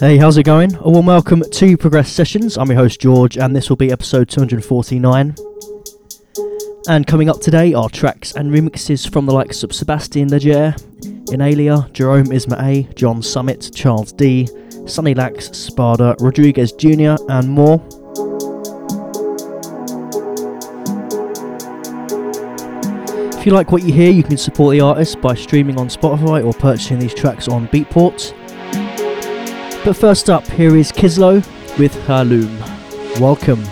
Hey, how's it going? A warm welcome to Progressed Sessions. I'm your host George, and this will be episode 249. And coming up today are tracks and remixes from the likes of Sebastien Leger, Innellea, Jerome Isma-Ae, John Summit, Charles D, Sunny Lax, Spada, Rodriguez Jr., and more. If you like what you hear, you can support the artist by streaming on Spotify or purchasing these tracks on Beatport. But first up, here is Kislo with Halum. Welcome.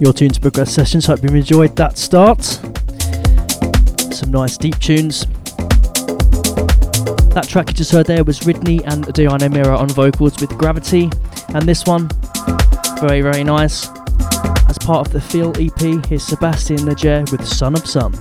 Your tunes progress sessions. Hope you've enjoyed that start. Some nice deep tunes. That track you just heard there was Ridney and Diana Mira on vocals with Gravity, and this one, very very nice. As part of the Feel EP, here's Sebastien Leger with Son of Sun.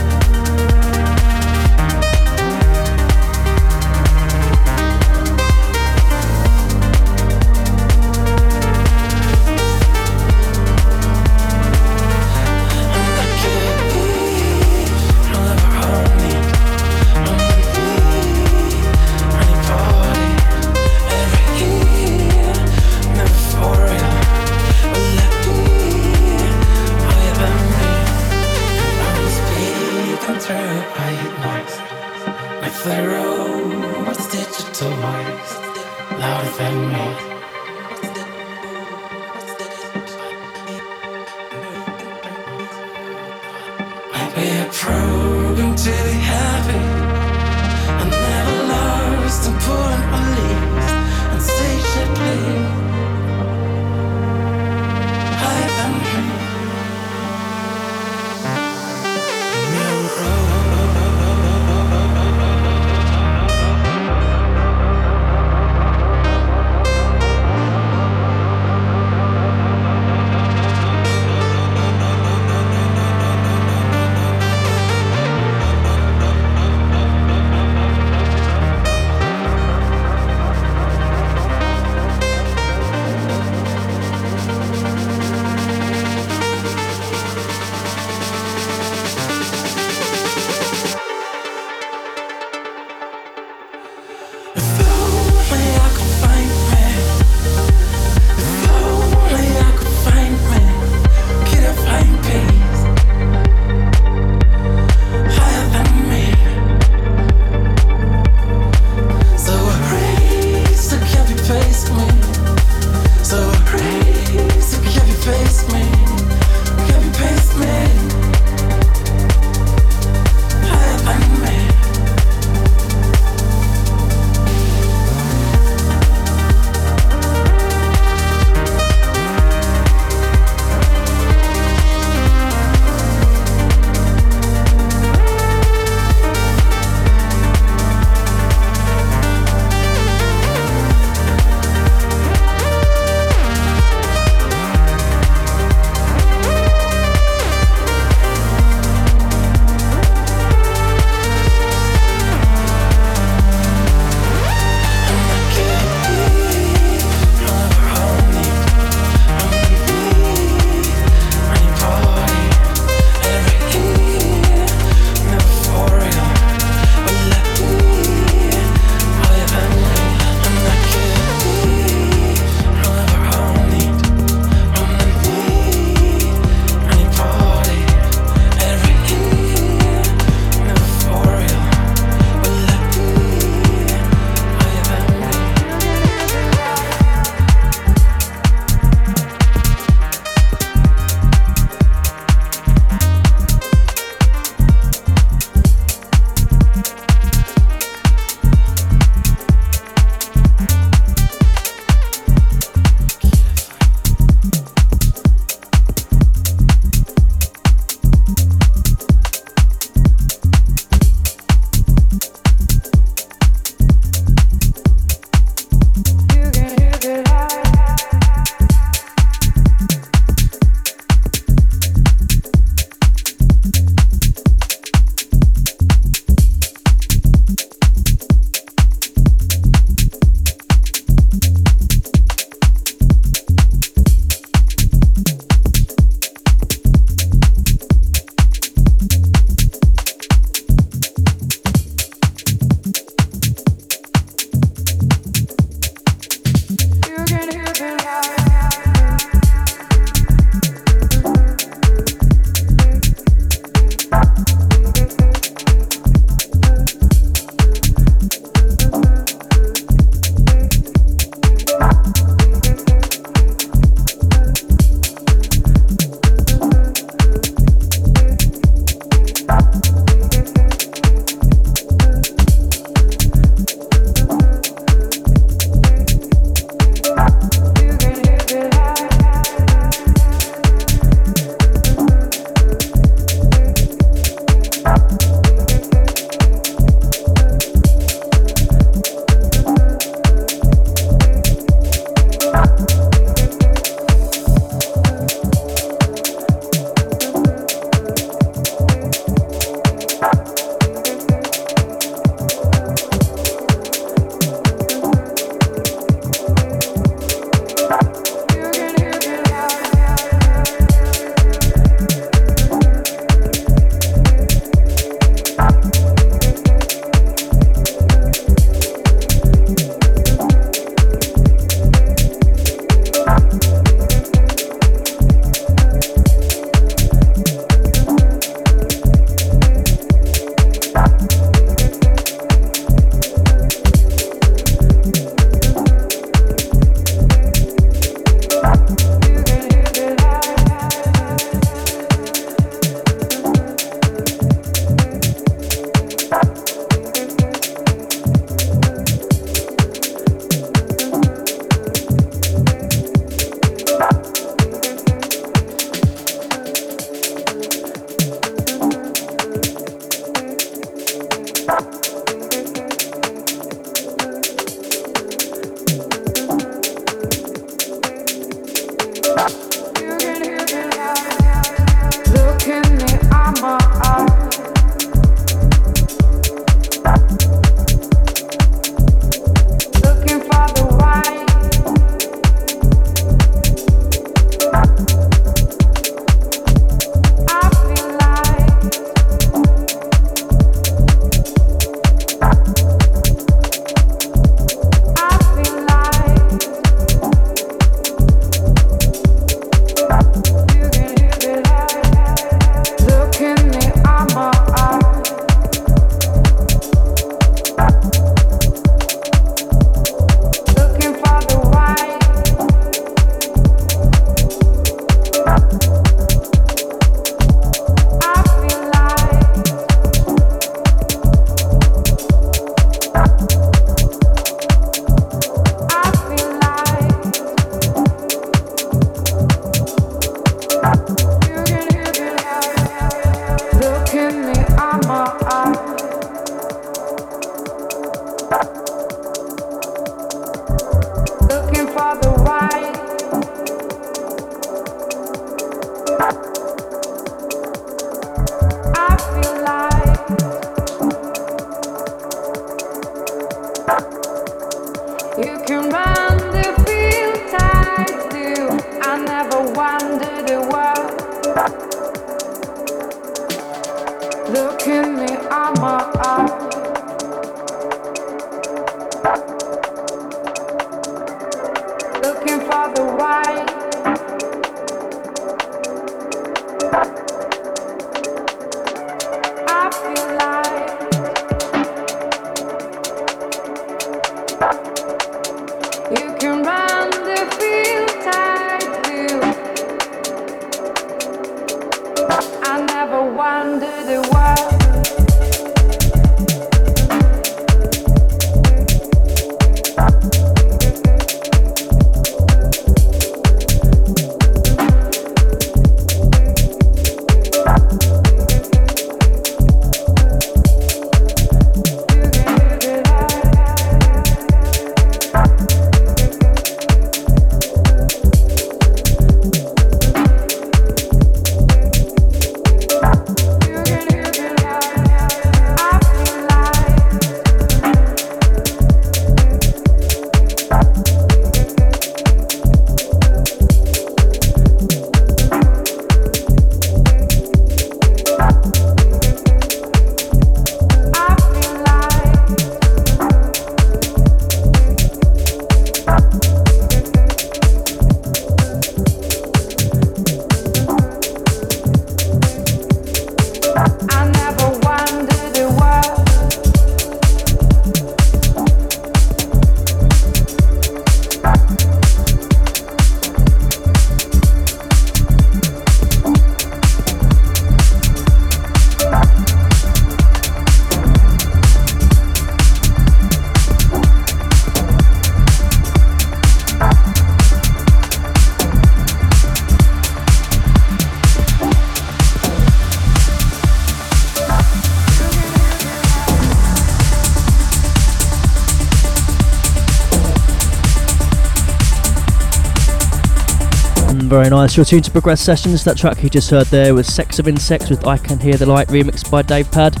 You're tuned to Progressed Sessions. That track you just heard there was Sex of Insects with I Can Hear the Light remix by Dave Pad.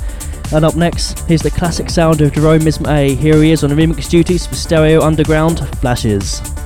And up next, here's the classic sound of Jerome Isma-Ae. Here he is on remix duties for Stereo Underground Flashes.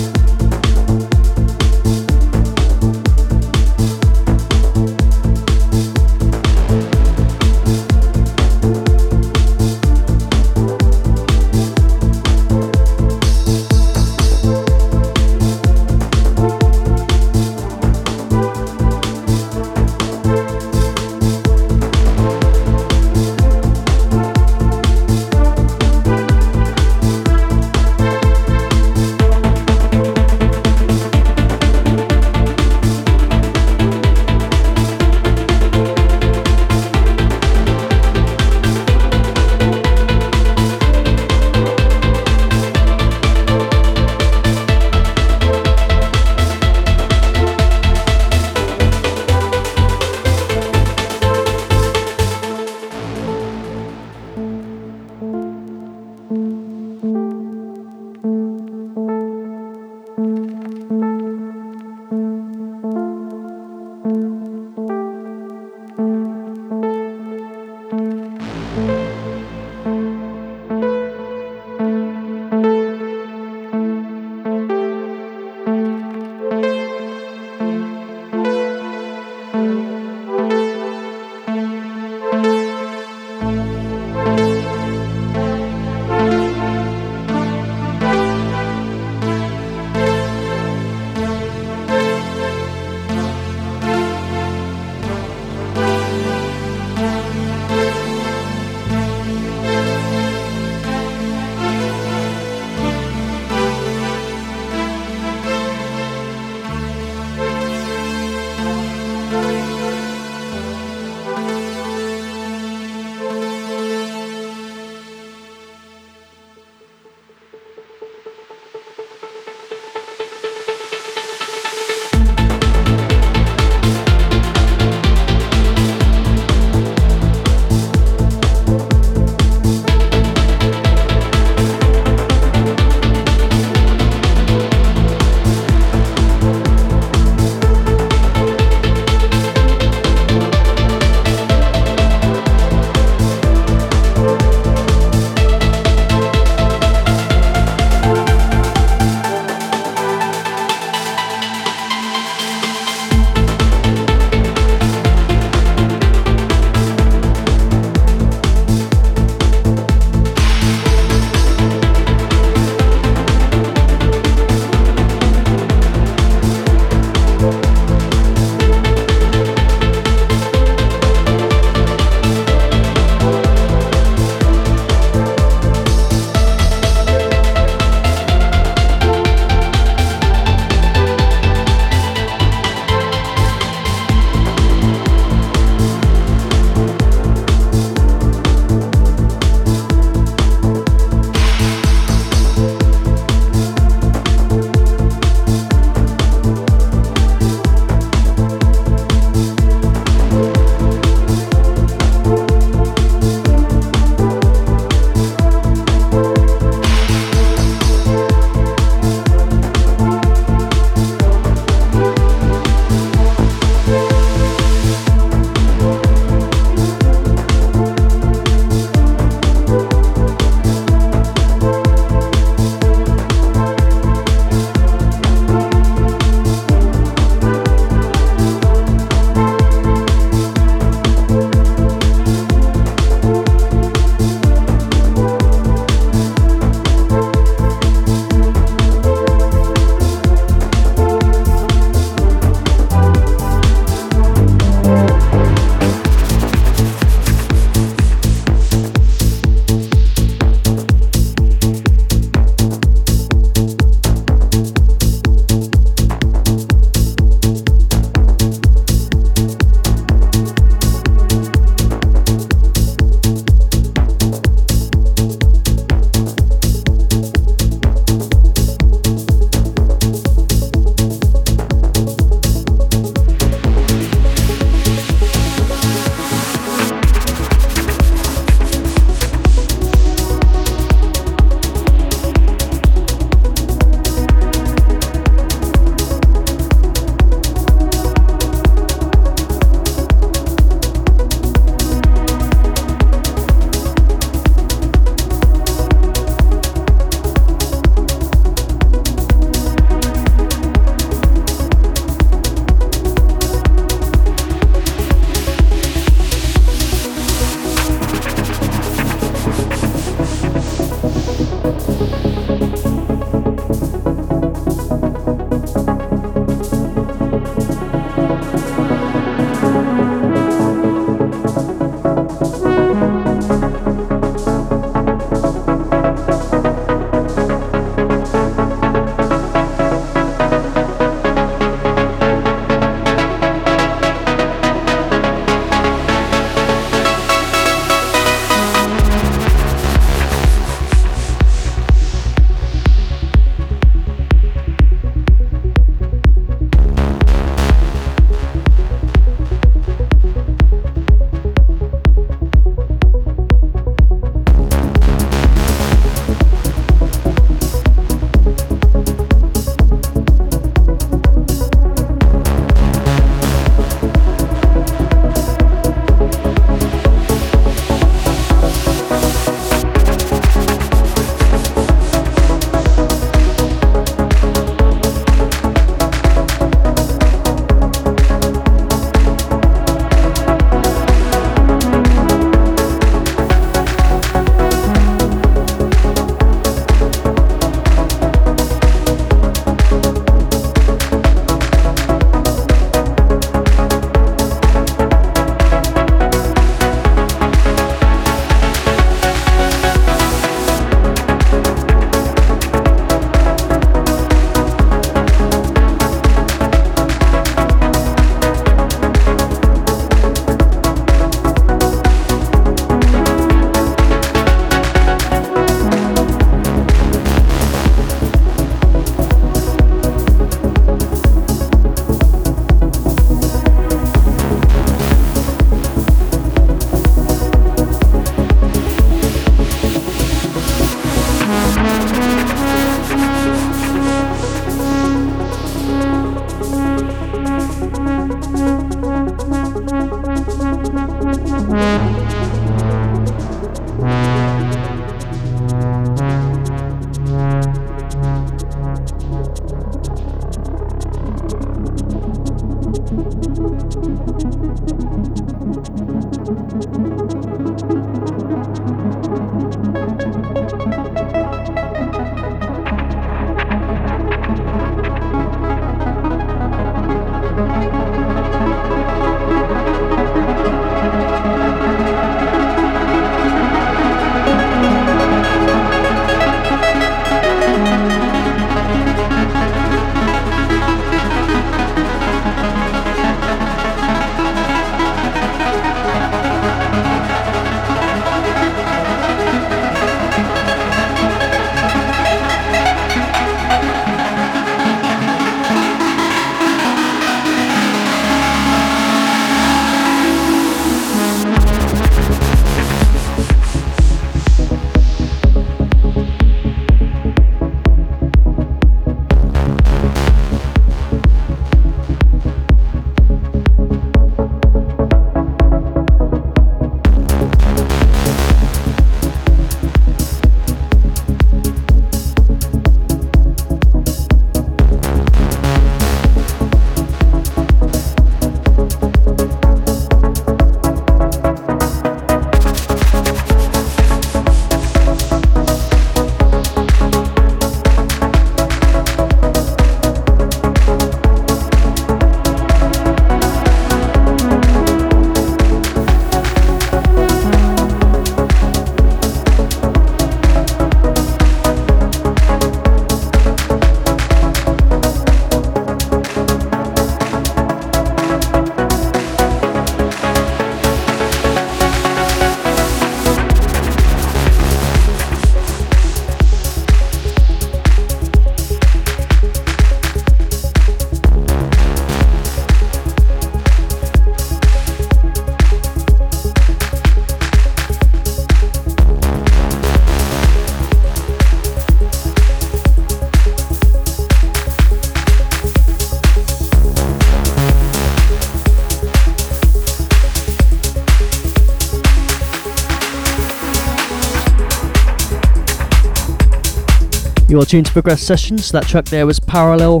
You're tuned to Progressed Sessions. That track there was Parallel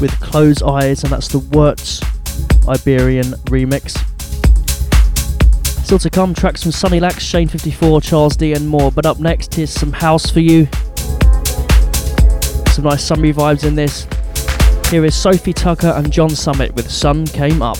with Close Eyes, and that's the Wirtz Iberian remix. Still to come, tracks from Sunny Lax, Shane54, Charles D, and more. But up next, here's some house for you. Some nice summery vibes in this. Here is Sofi Tucker and John Summit with Sun Came Up.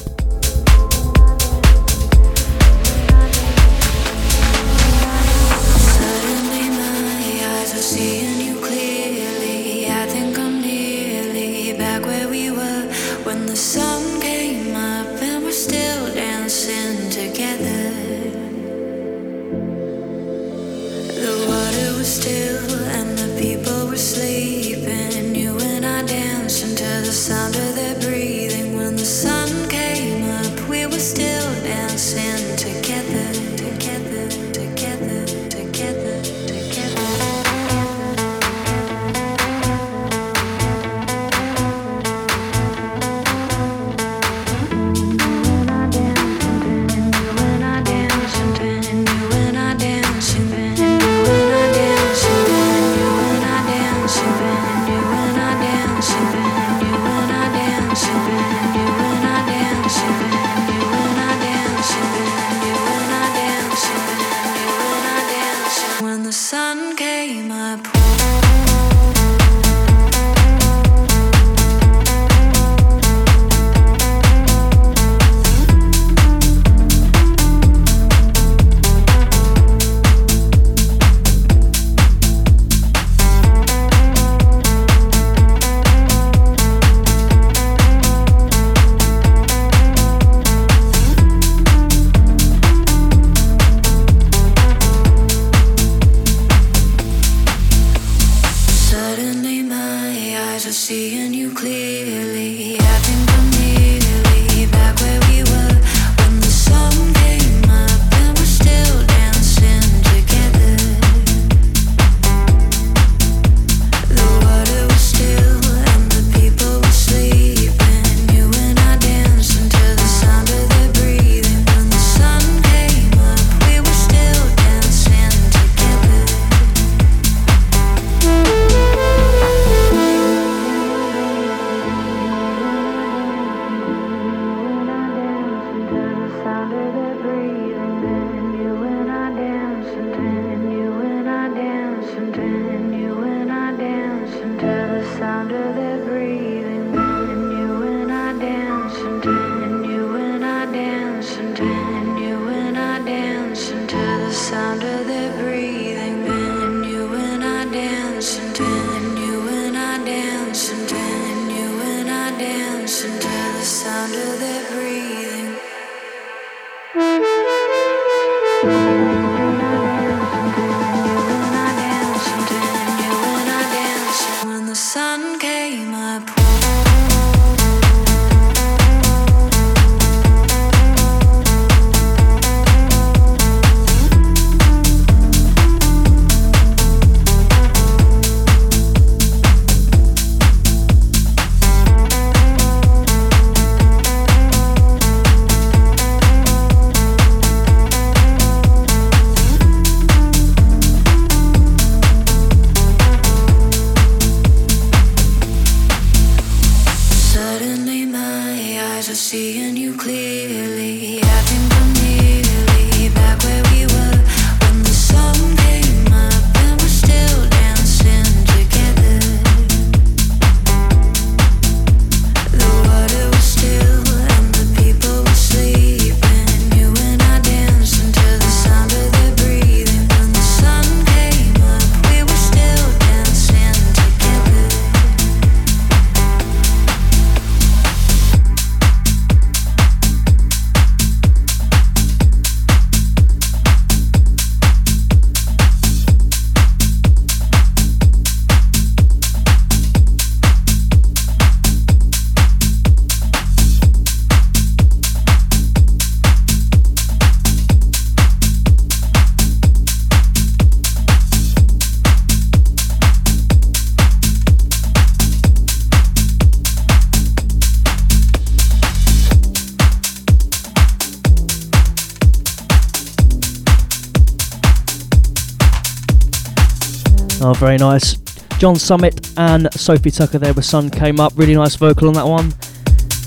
Very nice. John Summit and Sofi Tucker there with Sun came up. Really nice vocal on that one.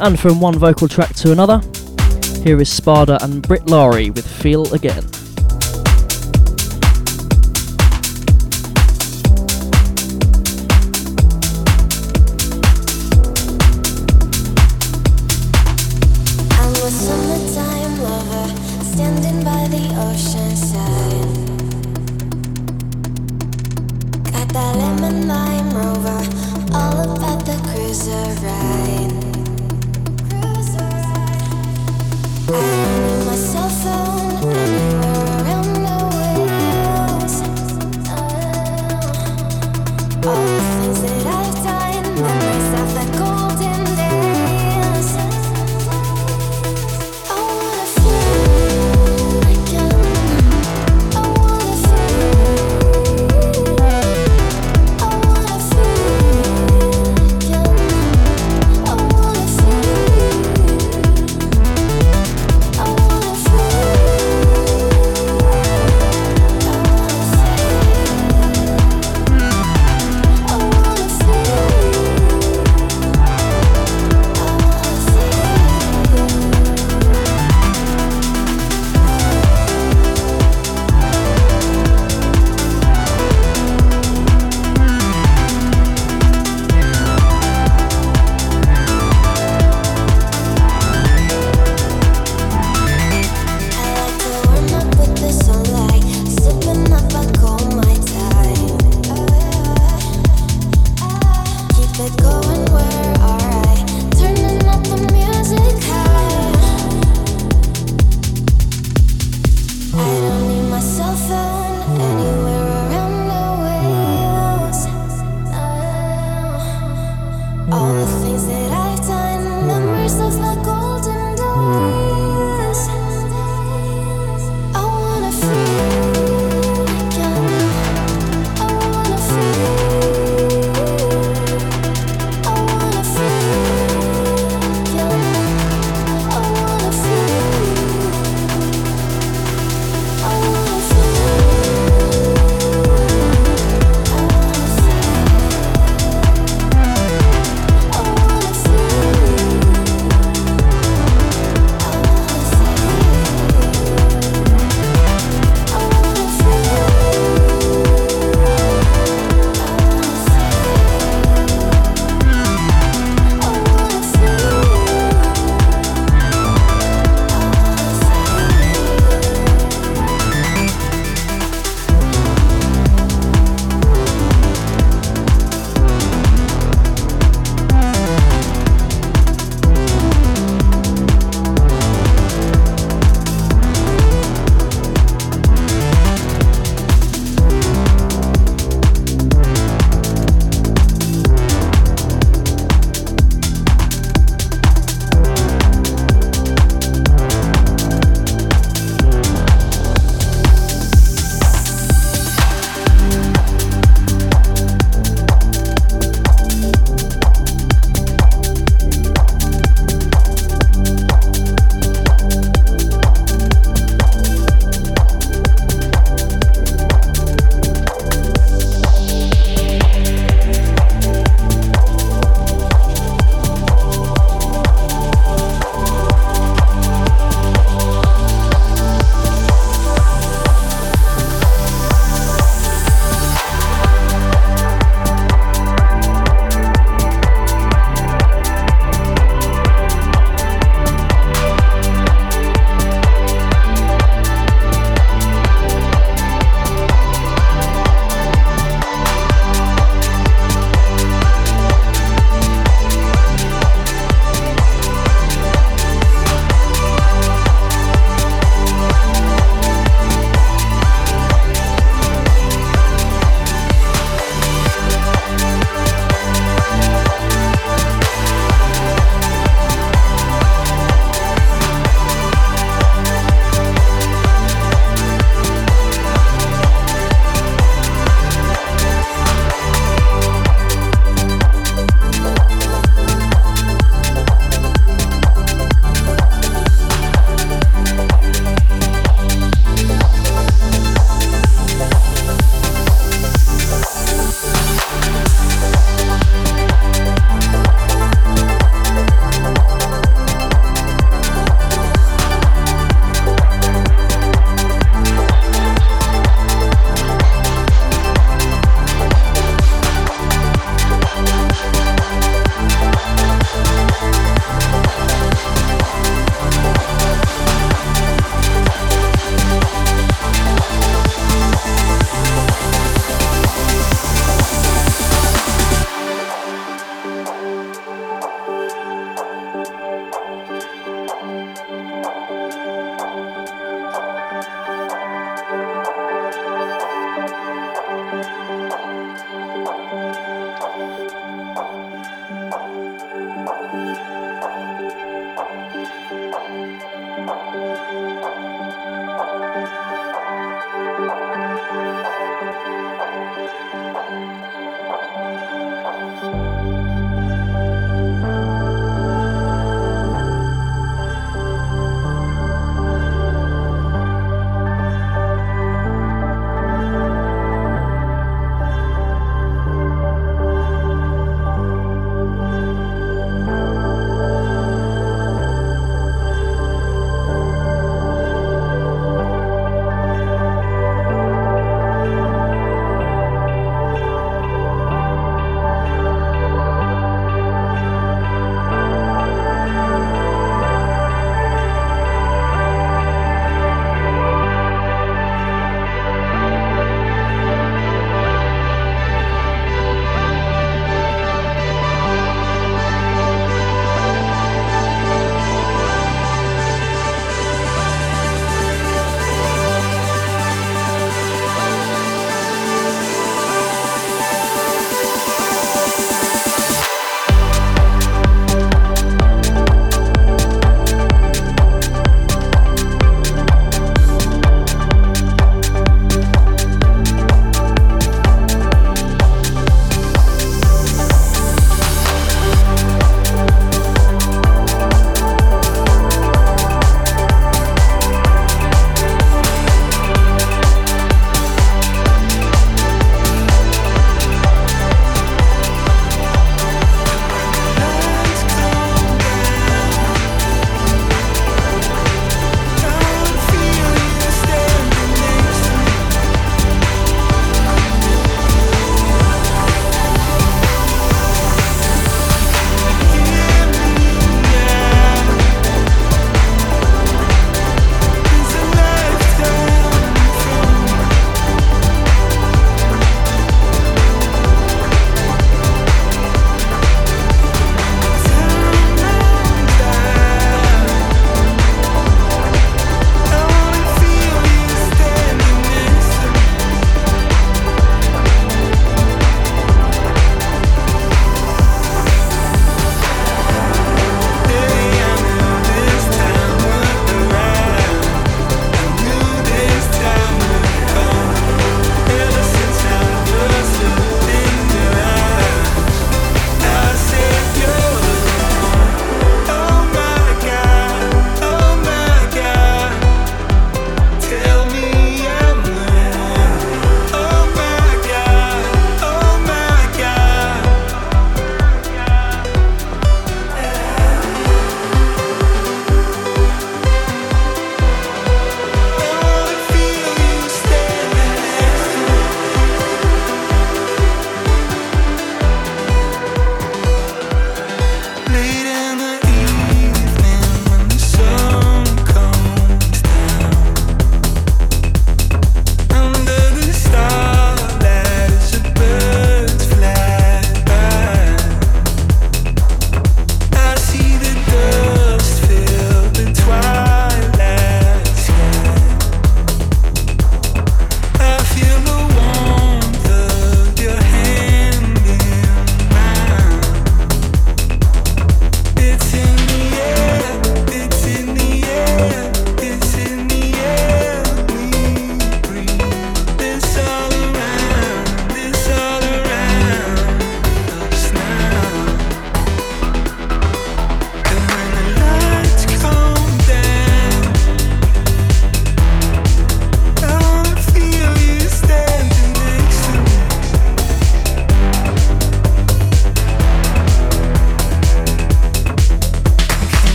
And from one vocal track to another, here is Spada and Britt Lari with Feel Again.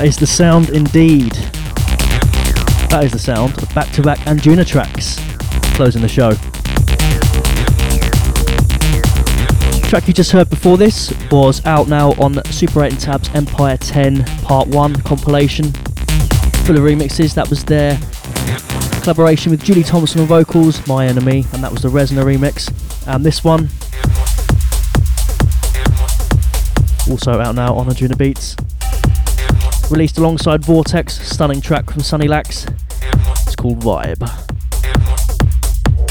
That is the sound indeed. That is the sound of back to back Anjuna tracks closing the show. The track you just heard before this was out now on Super 8 and Tab's Empire 10 Part 1 compilation. Full of remixes. That was their collaboration with Julie Thompson on vocals, My Enemy, and that was the Resna remix. And this one, also out now on Anjunabeats. Released alongside Vortex, stunning track from Sunny Lax. It's called Vibe.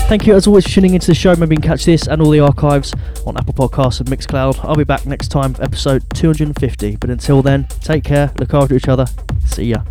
Thank you as always for tuning into the show. Maybe you can catch this and all the archives on Apple Podcasts and Mixcloud. I'll be back next time for episode 250. But until then, take care, look after each other. See ya.